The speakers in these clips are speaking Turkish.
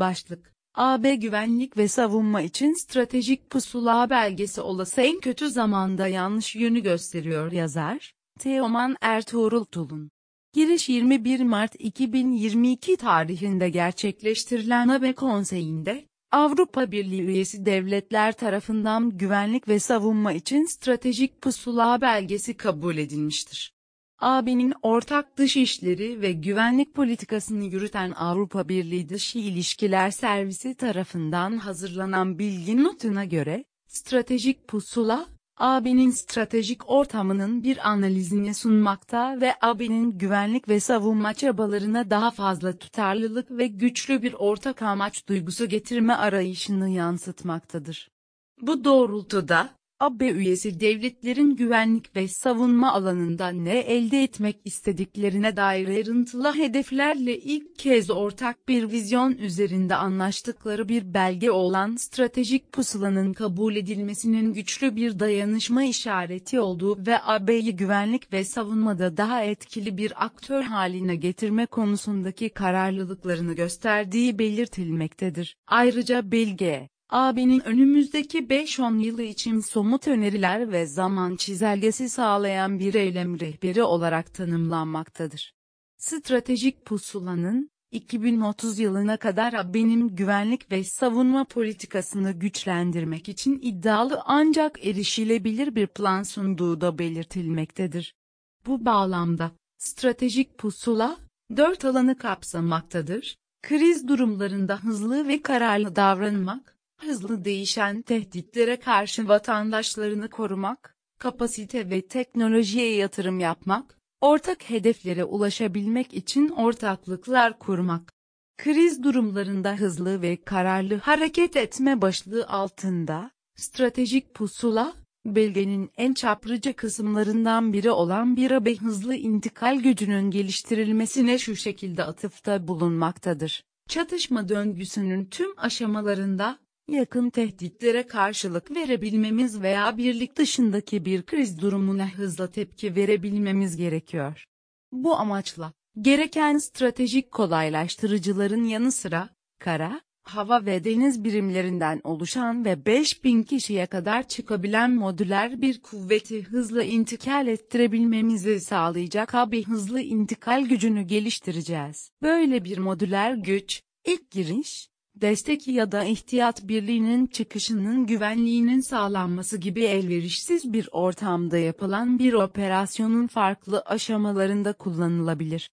Başlık AB güvenlik ve savunma için stratejik pusula belgesi olası en kötü zamanda yanlış yönü gösteriyor yazar. Teoman Ertuğrul Tulun. Giriş 21 Mart 2022 tarihinde gerçekleştirilen AB Konseyi'nde, Avrupa Birliği üyesi devletler tarafından güvenlik ve savunma için stratejik pusula belgesi kabul edilmiştir. AB'nin ortak dış işleri ve güvenlik politikasını yürüten Avrupa Birliği Dış İlişkiler Servisi tarafından hazırlanan bilgi notuna göre, stratejik pusula, AB'nin stratejik ortamının bir analizini sunmakta ve AB'nin güvenlik ve savunma çabalarına daha fazla tutarlılık ve güçlü bir ortak amaç duygusu getirme arayışını yansıtmaktadır. Bu doğrultuda, AB üyesi devletlerin güvenlik ve savunma alanında ne elde etmek istediklerine dair ayrıntılı hedeflerle ilk kez ortak bir vizyon üzerinde anlaştıkları bir belge olan stratejik pusulanın kabul edilmesinin güçlü bir dayanışma işareti olduğu ve AB'yi güvenlik ve savunmada daha etkili bir aktör haline getirme konusundaki kararlılıklarını gösterdiği belirtilmektedir. Ayrıca belge, AB'nin önümüzdeki 5-10 yılı için somut öneriler ve zaman çizelgesi sağlayan bir eylem rehberi olarak tanımlanmaktadır. Stratejik pusulanın, 2030 yılına kadar AB'nin güvenlik ve savunma politikasını güçlendirmek için iddialı ancak erişilebilir bir plan sunduğu da belirtilmektedir. Bu bağlamda, stratejik pusula, dört alanı kapsamaktadır. Kriz durumlarında hızlı ve kararlı davranmak, hızlı değişen tehditlere karşı vatandaşlarını korumak, kapasite ve teknolojiye yatırım yapmak, ortak hedeflere ulaşabilmek için ortaklıklar kurmak. Kriz durumlarında hızlı ve kararlı hareket etme başlığı altında, stratejik pusula, belgenin en çaplıca kısımlarından biri olan bir AB hızlı intikal gücünün geliştirilmesine şu şekilde atıfta bulunmaktadır. Çatışma döngüsünün tüm aşamalarında, yakın tehditlere karşılık verebilmemiz veya birlik dışındaki bir kriz durumuna hızla tepki verebilmemiz gerekiyor. Bu amaçla, gereken stratejik kolaylaştırıcıların yanı sıra, kara, hava ve deniz birimlerinden oluşan ve 5000 kişiye kadar çıkabilen modüler bir kuvveti hızla intikal ettirebilmemizi sağlayacak bir hızlı intikal gücünü geliştireceğiz. Böyle bir modüler güç, ilk giriş, destek ya da ihtiyat birliğinin çıkışının güvenliğinin sağlanması gibi elverişsiz bir ortamda yapılan bir operasyonun farklı aşamalarında kullanılabilir.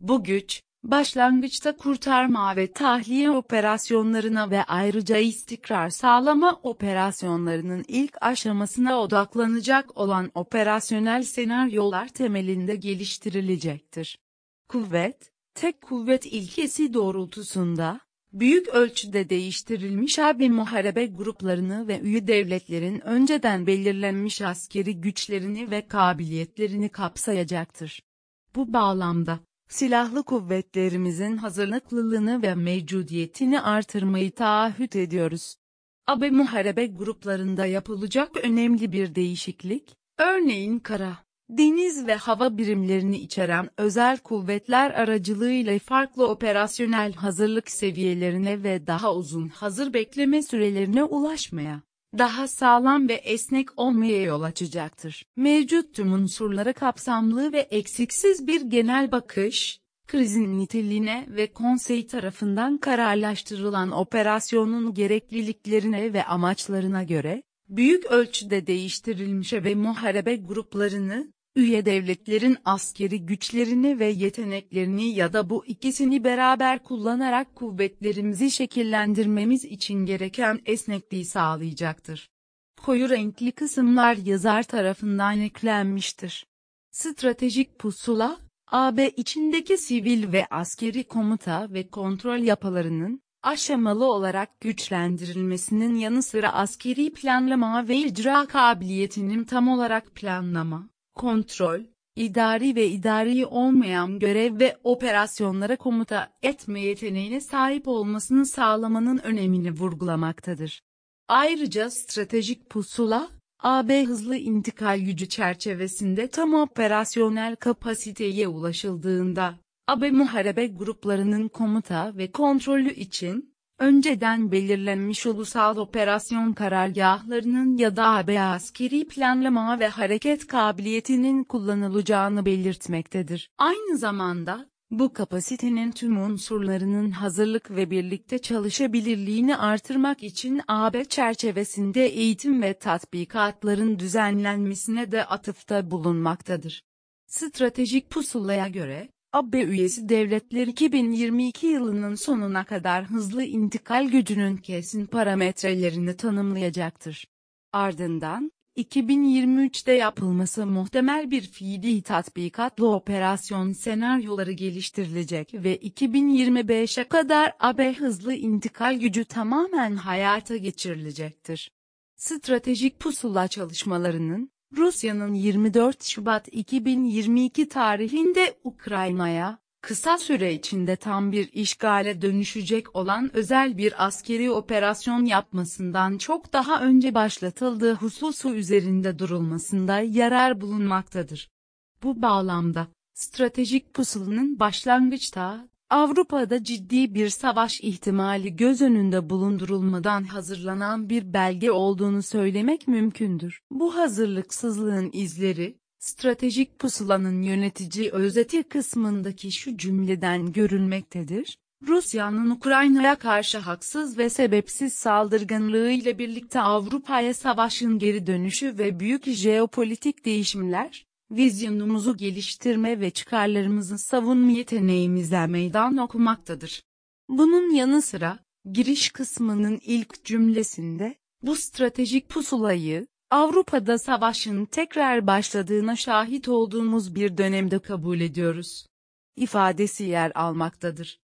Bu güç, başlangıçta kurtarma ve tahliye operasyonlarına ve ayrıca istikrar sağlama operasyonlarının ilk aşamasına odaklanacak olan operasyonel senaryolar temelinde geliştirilecektir. Kuvvet, tek kuvvet ilkesi doğrultusunda, büyük ölçüde değiştirilmiş AB muharebe gruplarını ve üye devletlerin önceden belirlenmiş askeri güçlerini ve kabiliyetlerini kapsayacaktır. Bu bağlamda, silahlı kuvvetlerimizin hazırlıklılığını ve mevcudiyetini artırmayı taahhüt ediyoruz. AB muharebe gruplarında yapılacak önemli bir değişiklik, örneğin kara, deniz ve hava birimlerini içeren özel kuvvetler aracılığıyla farklı operasyonel hazırlık seviyelerine ve daha uzun hazır bekleme sürelerine ulaşmaya, daha sağlam ve esnek olmaya yol açacaktır. Mevcut tüm unsurlara kapsamlı ve eksiksiz bir genel bakış, krizin niteliğine ve konsey tarafından kararlaştırılan operasyonun gerekliliklerine ve amaçlarına göre, büyük ölçüde değiştirilmiş ve muharebe gruplarını, üye devletlerin askeri güçlerini ve yeteneklerini ya da bu ikisini beraber kullanarak kuvvetlerimizi şekillendirmemiz için gereken esnekliği sağlayacaktır. Koyu renkli kısımlar yazar tarafından eklenmiştir. Stratejik pusula, AB içindeki sivil ve askeri komuta ve kontrol yapılarının, aşamalı olarak güçlendirilmesinin yanı sıra askeri planlama ve icra kabiliyetinin tam olarak planlama, kontrol, idari ve idari olmayan görev ve operasyonlara komuta etme yeteneğine sahip olmasını sağlamanın önemini vurgulamaktadır. Ayrıca stratejik pusula, AB hızlı intikal gücü çerçevesinde tam operasyonel kapasiteye ulaşıldığında, AB muharebe gruplarının komuta ve kontrolü için, önceden belirlenmiş ulusal operasyon karargahlarının ya da AB askeri planlama ve hareket kabiliyetinin kullanılacağını belirtmektedir. Aynı zamanda, bu kapasitenin tüm unsurlarının hazırlık ve birlikte çalışabilirliğini artırmak için AB çerçevesinde eğitim ve tatbikatların düzenlenmesine de atıfta bulunmaktadır. Stratejik pusulaya göre, AB üyesi devletler 2022 yılının sonuna kadar hızlı intikal gücünün kesin parametrelerini tanımlayacaktır. Ardından, 2023'te yapılması muhtemel bir fiili tatbikatlı operasyon senaryoları geliştirilecek ve 2025'e kadar AB hızlı intikal gücü tamamen hayata geçirilecektir. Stratejik pusula çalışmalarının, Rusya'nın 24 Şubat 2022 tarihinde Ukrayna'ya, kısa süre içinde tam bir işgale dönüşecek olan özel bir askeri operasyon yapmasından çok daha önce başlatıldığı hususu üzerinde durulmasında yarar bulunmaktadır. Bu bağlamda, stratejik pusulunun başlangıçta, Avrupa'da ciddi bir savaş ihtimali göz önünde bulundurulmadan hazırlanan bir belge olduğunu söylemek mümkündür. Bu hazırlıksızlığın izleri, stratejik pusulanın yönetici özeti kısmındaki şu cümleden görülmektedir. Rusya'nın Ukrayna'ya karşı haksız ve sebepsiz saldırganlığı ile birlikte Avrupa'ya savaşın geri dönüşü ve büyük jeopolitik değişimler, vizyonumuzu geliştirme ve çıkarlarımızı savunma yeteneğimize meydan okumaktadır. Bunun yanı sıra, giriş kısmının ilk cümlesinde, bu stratejik pusulayı, Avrupa'da savaşın tekrar başladığına şahit olduğumuz bir dönemde kabul ediyoruz. ifadesi yer almaktadır.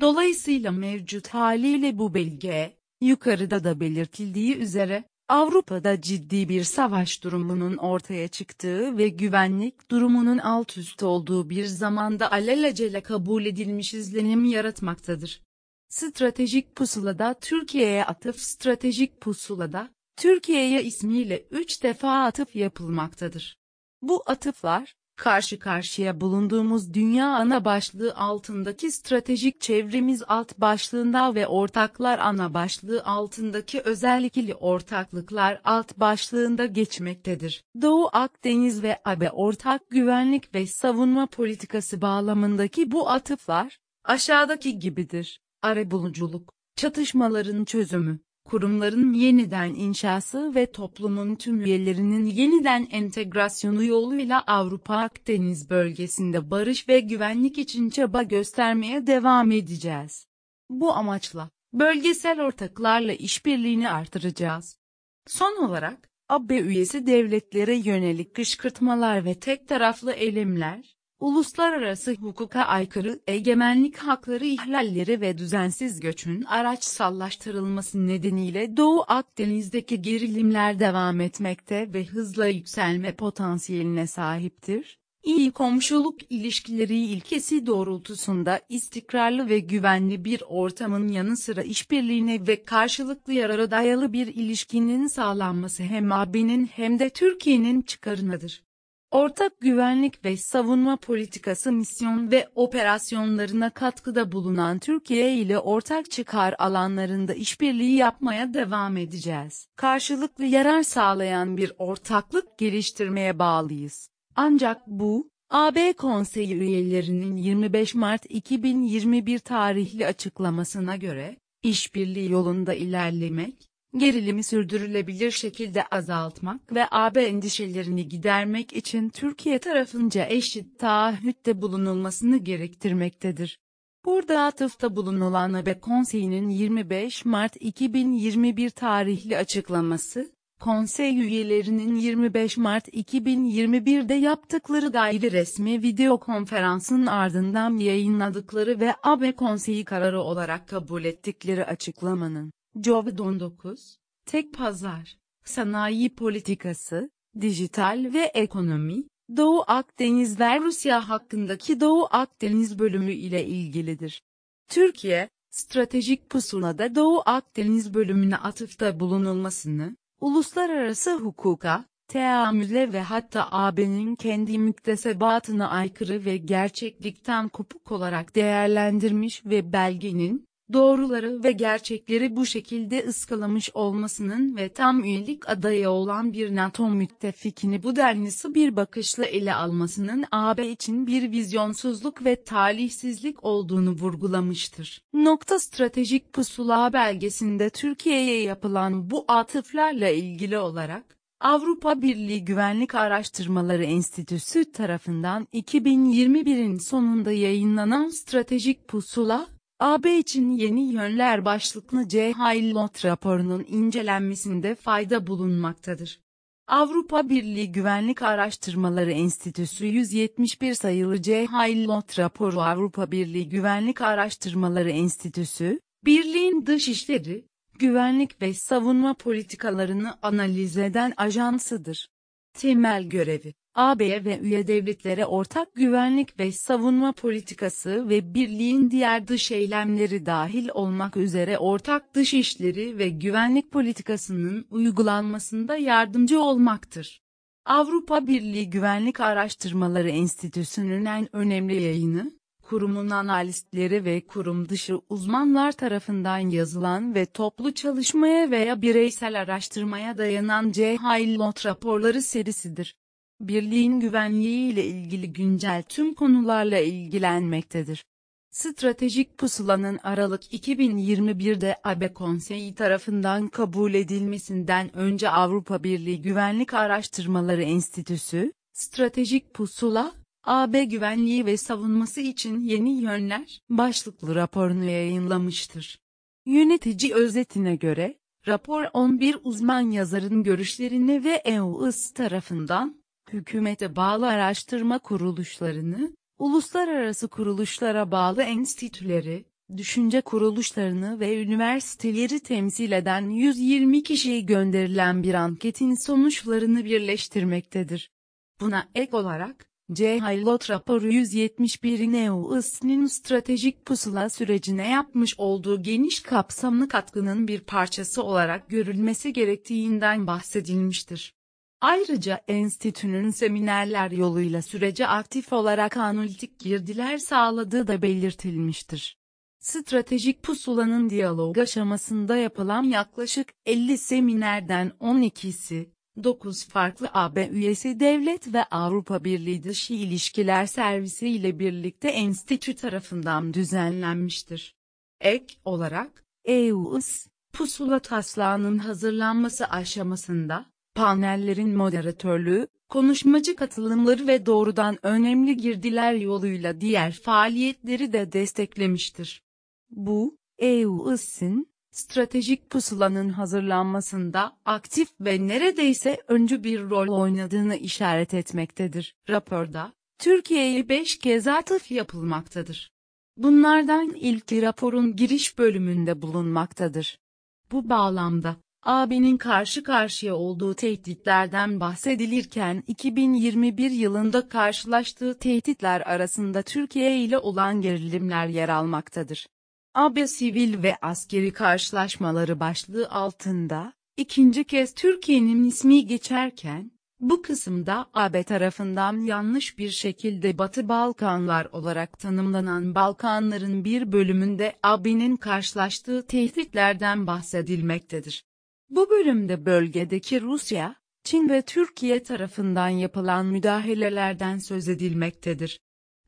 Dolayısıyla mevcut haliyle bu belge, yukarıda da belirtildiği üzere, Avrupa'da ciddi bir savaş durumunun ortaya çıktığı ve güvenlik durumunun alt üst olduğu bir zamanda alelacele kabul edilmiş izlenim yaratmaktadır. Stratejik pusulada Türkiye'ye atıf stratejik pusulada, Türkiye'ye ismiyle 3 defa atıf yapılmaktadır. Bu atıflar, karşı karşıya bulunduğumuz dünya ana başlığı altındaki stratejik çevremiz alt başlığında ve ortaklar ana başlığı altındaki özel ikili ortaklıklar alt başlığında geçmektedir. Doğu Akdeniz ve AB ortak güvenlik ve savunma politikası bağlamındaki bu atıflar, aşağıdaki gibidir. Arabuluculuk, çatışmaların çözümü, kurumların yeniden inşası ve toplumun tüm üyelerinin yeniden entegrasyonu yoluyla Avrupa Akdeniz bölgesinde barış ve güvenlik için çaba göstermeye devam edeceğiz. Bu amaçla, bölgesel ortaklarla işbirliğini artıracağız. Son olarak, AB üyesi devletlere yönelik kışkırtmalar ve tek taraflı eylemler, uluslararası hukuka aykırı egemenlik hakları ihlalleri ve düzensiz göçün araçsallaştırılması nedeniyle Doğu Akdeniz'deki gerilimler devam etmekte ve hızla yükselme potansiyeline sahiptir. İyi komşuluk ilişkileri ilkesi doğrultusunda istikrarlı ve güvenli bir ortamın yanı sıra işbirliğine ve karşılıklı yarara dayalı bir ilişkinin sağlanması hem AB'nin hem de Türkiye'nin çıkarınadır. Ortak güvenlik ve savunma politikası misyon ve operasyonlarına katkıda bulunan Türkiye ile ortak çıkar alanlarında işbirliği yapmaya devam edeceğiz. Karşılıklı yarar sağlayan bir ortaklık geliştirmeye bağlıyız. Ancak bu, AB Konseyi üyelerinin 25 Mart 2021 tarihli açıklamasına göre, işbirliği yolunda ilerlemek, gerilimi sürdürülebilir şekilde azaltmak ve AB endişelerini gidermek için Türkiye tarafınca eşit taahhütte bulunulmasını gerektirmektedir. Burada atıfta bulunulan AB Konseyi'nin 25 Mart 2021 tarihli açıklaması, konsey üyelerinin 25 Mart 2021'de yaptıkları gayri resmi video konferansın ardından yayınladıkları ve AB Konseyi kararı olarak kabul ettikleri açıklamanın Covid-19, tek pazar, sanayi politikası, dijital ve ekonomi, Doğu Akdeniz ve Rusya hakkındaki Doğu Akdeniz bölümü ile ilgilidir. Türkiye, stratejik pusulada Doğu Akdeniz bölümüne atıfta bulunulmasını, uluslararası hukuka, teamüle ve hatta AB'nin kendi müktesebatına aykırı ve gerçeklikten kopuk olarak değerlendirmiş ve belgenin, doğruları ve gerçekleri bu şekilde ıskalamış olmasının ve tam üyelik adayı olan bir NATO müttefikini bu denli bir bakışla ele almasının AB için bir vizyonsuzluk ve talihsizlik olduğunu vurgulamıştır. Nokta stratejik pusula belgesinde Türkiye'ye yapılan bu atıflarla ilgili olarak, Avrupa Birliği Güvenlik Araştırmaları Enstitüsü tarafından 2021'in sonunda yayınlanan Stratejik Pusula, AB için yeni yönler başlıklı C. Haylot raporunun incelenmesinde fayda bulunmaktadır. Avrupa Birliği Güvenlik Araştırmaları Enstitüsü 171 sayılı C. Haylot raporu Avrupa Birliği Güvenlik Araştırmaları Enstitüsü, Birliğin dışişleri, güvenlik ve savunma politikalarını analiz eden ajansıdır. Temel görevi, AB ve üye devletlere ortak güvenlik ve savunma politikası ve birliğin diğer dış eylemleri dahil olmak üzere ortak dış işleri ve güvenlik politikasının uygulanmasında yardımcı olmaktır. Avrupa Birliği Güvenlik Araştırmaları Enstitüsü'nün en önemli yayını, kurumun analistleri ve kurum dışı uzmanlar tarafından yazılan ve toplu çalışmaya veya bireysel araştırmaya dayanan C. Haylot raporları serisidir. Birliğin güvenliği ile ilgili güncel tüm konularla ilgilenmektedir. Stratejik pusulanın Aralık 2021'de AB Konseyi tarafından kabul edilmesinden önce Avrupa Birliği Güvenlik Araştırmaları Enstitüsü, Stratejik Pusula, AB güvenliği ve savunması için yeni yönler başlıklı raporunu yayınlamıştır. Yönetici özetine göre, rapor 11 uzman yazarın görüşlerini ve EUIS tarafından, hükümete bağlı araştırma kuruluşlarını, uluslararası kuruluşlara bağlı enstitüleri, düşünce kuruluşlarını ve üniversiteleri temsil eden 120 kişiye gönderilen bir anketin sonuçlarını birleştirmektedir. Buna ek olarak, C. Haylot raporu 171'in EU-ISN'in stratejik pusula sürecine yapmış olduğu geniş kapsamlı katkının bir parçası olarak görülmesi gerektiğinden bahsedilmiştir. Ayrıca enstitünün seminerler yoluyla sürece aktif olarak analitik girdiler sağladığı da belirtilmiştir. Stratejik pusulanın diyalog aşamasında yapılan yaklaşık 50 seminerden 12'si, 9 farklı AB üyesi devlet ve Avrupa Birliği Dışı İlişkiler Servisi ile birlikte enstitü tarafından düzenlenmiştir. Ek olarak, EUS, pusula taslağının hazırlanması aşamasında, panellerin moderatörlüğü, konuşmacı katılımları ve doğrudan önemli girdiler yoluyla diğer faaliyetleri de desteklemiştir. Bu, EUIS'in, stratejik pusulanın hazırlanmasında aktif ve neredeyse öncü bir rol oynadığını işaret etmektedir. Raporda, Türkiye'ye 5 kez atıf yapılmaktadır. Bunlardan ilki raporun giriş bölümünde bulunmaktadır. Bu bağlamda, AB'nin karşı karşıya olduğu tehditlerden bahsedilirken 2021 yılında karşılaştığı tehditler arasında Türkiye ile olan gerilimler yer almaktadır. AB sivil ve askeri karşılaşmaları başlığı altında, ikinci kez Türkiye'nin ismi geçerken, bu kısımda AB tarafından yanlış bir şekilde Batı Balkanlar olarak tanımlanan Balkanların bir bölümünde AB'nin karşılaştığı tehditlerden bahsedilmektedir. Bu bölümde bölgedeki Rusya, Çin ve Türkiye tarafından yapılan müdahalelerden söz edilmektedir.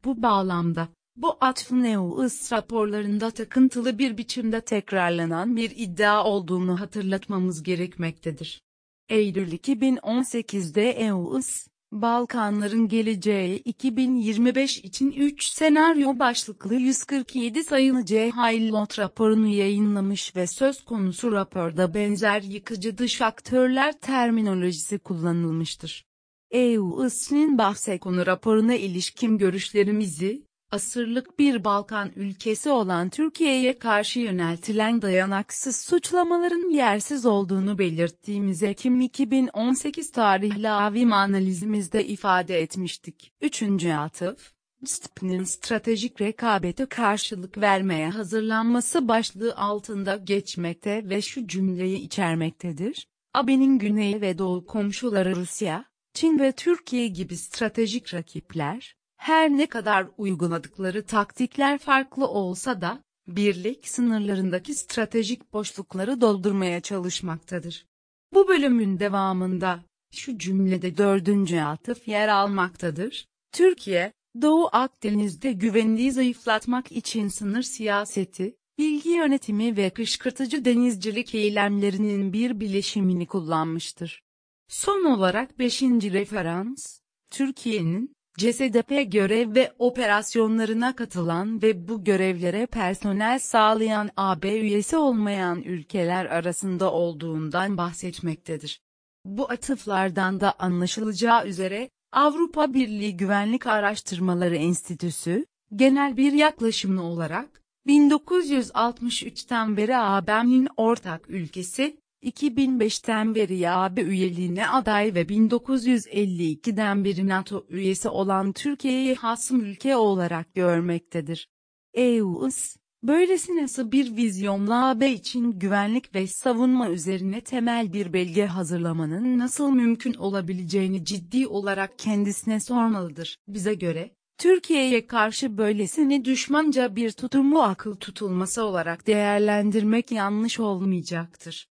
Bu bağlamda, bu atfın EU-IS raporlarında takıntılı bir biçimde tekrarlanan bir iddia olduğunu hatırlatmamız gerekmektedir. Eylül 2018'de EU-IS, Balkanların geleceği 2025 için 3 senaryo başlıklı 147 sayılı C. Haylot raporunu yayınlamış ve söz konusu raporda benzer yıkıcı dış aktörler terminolojisi kullanılmıştır. EU-IS'nin bahse konu raporuna ilişkin görüşlerimizi, asırlık bir Balkan ülkesi olan Türkiye'ye karşı yöneltilen dayanaksız suçlamaların yersiz olduğunu belirttiğimiz Ekim 2018 tarihli avim analizimizde ifade etmiştik. Üçüncü atıf, STP'nin stratejik rekabete karşılık vermeye hazırlanması başlığı altında geçmekte ve şu cümleyi içermektedir. AB'nin güney ve doğu komşuları Rusya, Çin ve Türkiye gibi stratejik rakipler, her ne kadar uyguladıkları taktikler farklı olsa da, birlik sınırlarındaki stratejik boşlukları doldurmaya çalışmaktadır. Bu bölümün devamında, şu cümlede dördüncü atıf yer almaktadır. Türkiye, Doğu Akdeniz'de güvenliği zayıflatmak için sınır siyaseti, bilgi yönetimi ve kışkırtıcı denizcilik eylemlerinin bir bileşimini kullanmıştır. Son olarak 5. referans, Türkiye'nin, CSDP görev ve operasyonlarına katılan ve bu görevlere personel sağlayan AB üyesi olmayan ülkeler arasında olduğundan bahsetmektedir. Bu atıflardan da anlaşılacağı üzere, Avrupa Birliği Güvenlik Araştırmaları Enstitüsü, genel bir yaklaşımlı olarak, 1963'ten beri AB'nin ortak ülkesi, 2005'ten beri AB üyeliğine aday ve 1952'den beri NATO üyesi olan Türkiye'yi hasım ülke olarak görmektedir. EU's, böylesine bir vizyonla AB için güvenlik ve savunma üzerine temel bir belge hazırlamanın nasıl mümkün olabileceğini ciddi olarak kendisine sormalıdır. Bize göre, Türkiye'ye karşı böylesine düşmanca bir tutumu akıl tutulması olarak değerlendirmek yanlış olmayacaktır.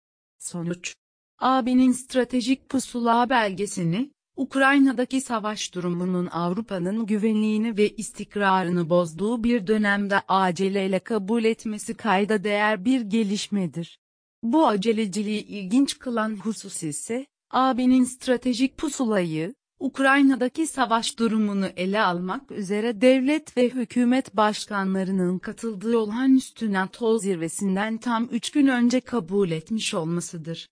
Sonuç AB'nin stratejik pusula belgesini, Ukrayna'daki savaş durumunun Avrupa'nın güvenliğini ve istikrarını bozduğu bir dönemde aceleyle kabul etmesi kayda değer bir gelişmedir. Bu aceleciliği ilginç kılan husus ise, AB'nin stratejik pusulayı, Ukrayna'daki savaş durumunu ele almak üzere devlet ve hükümet başkanlarının katıldığı olağanüstü NATO zirvesinden tam 3 gün önce kabul etmiş olmasıdır.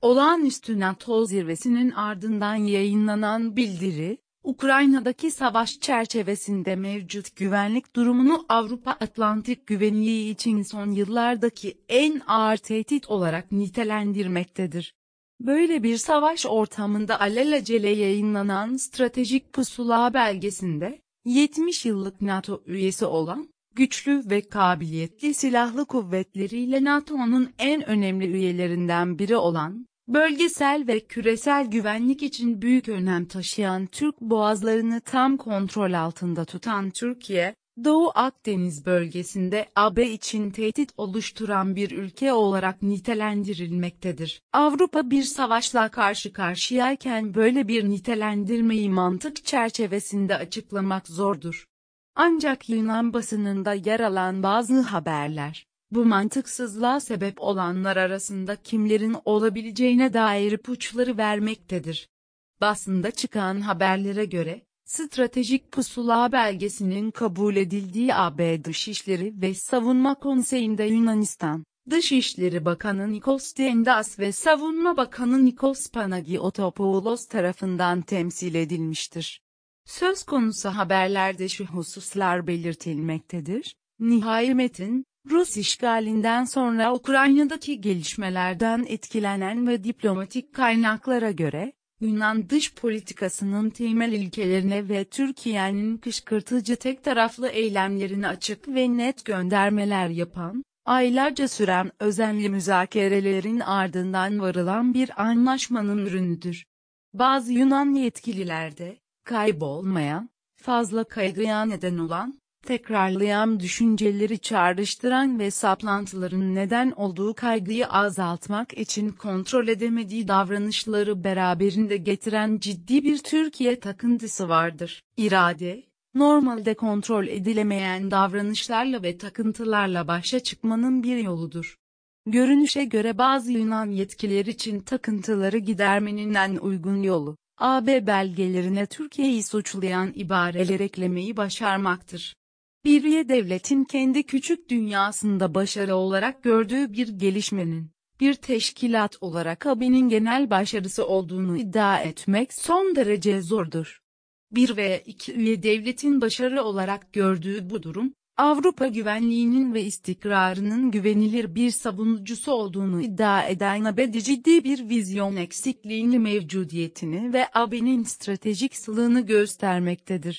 Olağanüstü NATO zirvesinin ardından yayınlanan bildiri, Ukrayna'daki savaş çerçevesinde mevcut güvenlik durumunu Avrupa Atlantik güvenliği için son yıllardaki en ağır tehdit olarak nitelendirmektedir. Böyle bir savaş ortamında alelacele yayınlanan stratejik pusula belgesinde, 70 yıllık NATO üyesi olan, güçlü ve kabiliyetli silahlı kuvvetleriyle NATO'nun en önemli üyelerinden biri olan, bölgesel ve küresel güvenlik için büyük önem taşıyan Türk boğazlarını tam kontrol altında tutan Türkiye, Doğu Akdeniz bölgesinde AB için tehdit oluşturan bir ülke olarak nitelendirilmektedir. Avrupa bir savaşla karşı karşıyayken böyle bir nitelendirmeyi mantık çerçevesinde açıklamak zordur. Ancak Yunan basınında yer alan bazı haberler, bu mantıksızlığa sebep olanlar arasında kimlerin olabileceğine dair ipuçları vermektedir. Basında çıkan haberlere göre, Stratejik Pusula belgesinin kabul edildiği AB Dışişleri ve Savunma Konseyi'nde Yunanistan, Dışişleri Bakanı Nikos Dendas ve Savunma Bakanı Nikos Panagiotopoulos tarafından temsil edilmiştir. Söz konusu haberlerde şu hususlar belirtilmektedir. Nihai metin, Rus işgalinden sonra Ukrayna'daki gelişmelerden etkilenen ve diplomatik kaynaklara göre, Yunan dış politikasının temel ilkelerine ve Türkiye'nin kışkırtıcı tek taraflı eylemlerine açık ve net göndermeler yapan, aylarca süren özenli müzakerelerin ardından varılan bir anlaşmanın ürünüdür. Bazı Yunan yetkililerde, kaybolmayan, fazla kaygıya neden olan, tekrarlayan düşünceleri çağrıştıran ve saplantıların neden olduğu kaygıyı azaltmak için kontrol edemediği davranışları beraberinde getiren ciddi bir Türkiye takıntısı vardır. İrade, normalde kontrol edilemeyen davranışlarla ve takıntılarla başa çıkmanın bir yoludur. Görünüşe göre bazı Yunan yetkililer için takıntıları gidermenin en uygun yolu, AB belgelerine Türkiye'yi suçlayan ibareler eklemeyi başarmaktır. Bir üye devletin kendi küçük dünyasında başarı olarak gördüğü bir gelişmenin, bir teşkilat olarak AB'nin genel başarısı olduğunu iddia etmek son derece zordur. Bir veya iki üye devletin başarı olarak gördüğü bu durum, Avrupa güvenliğinin ve istikrarının güvenilir bir savunucusu olduğunu iddia eden AB'de ciddi bir vizyon eksikliğini mevcudiyetini ve AB'nin stratejik sılığını göstermektedir.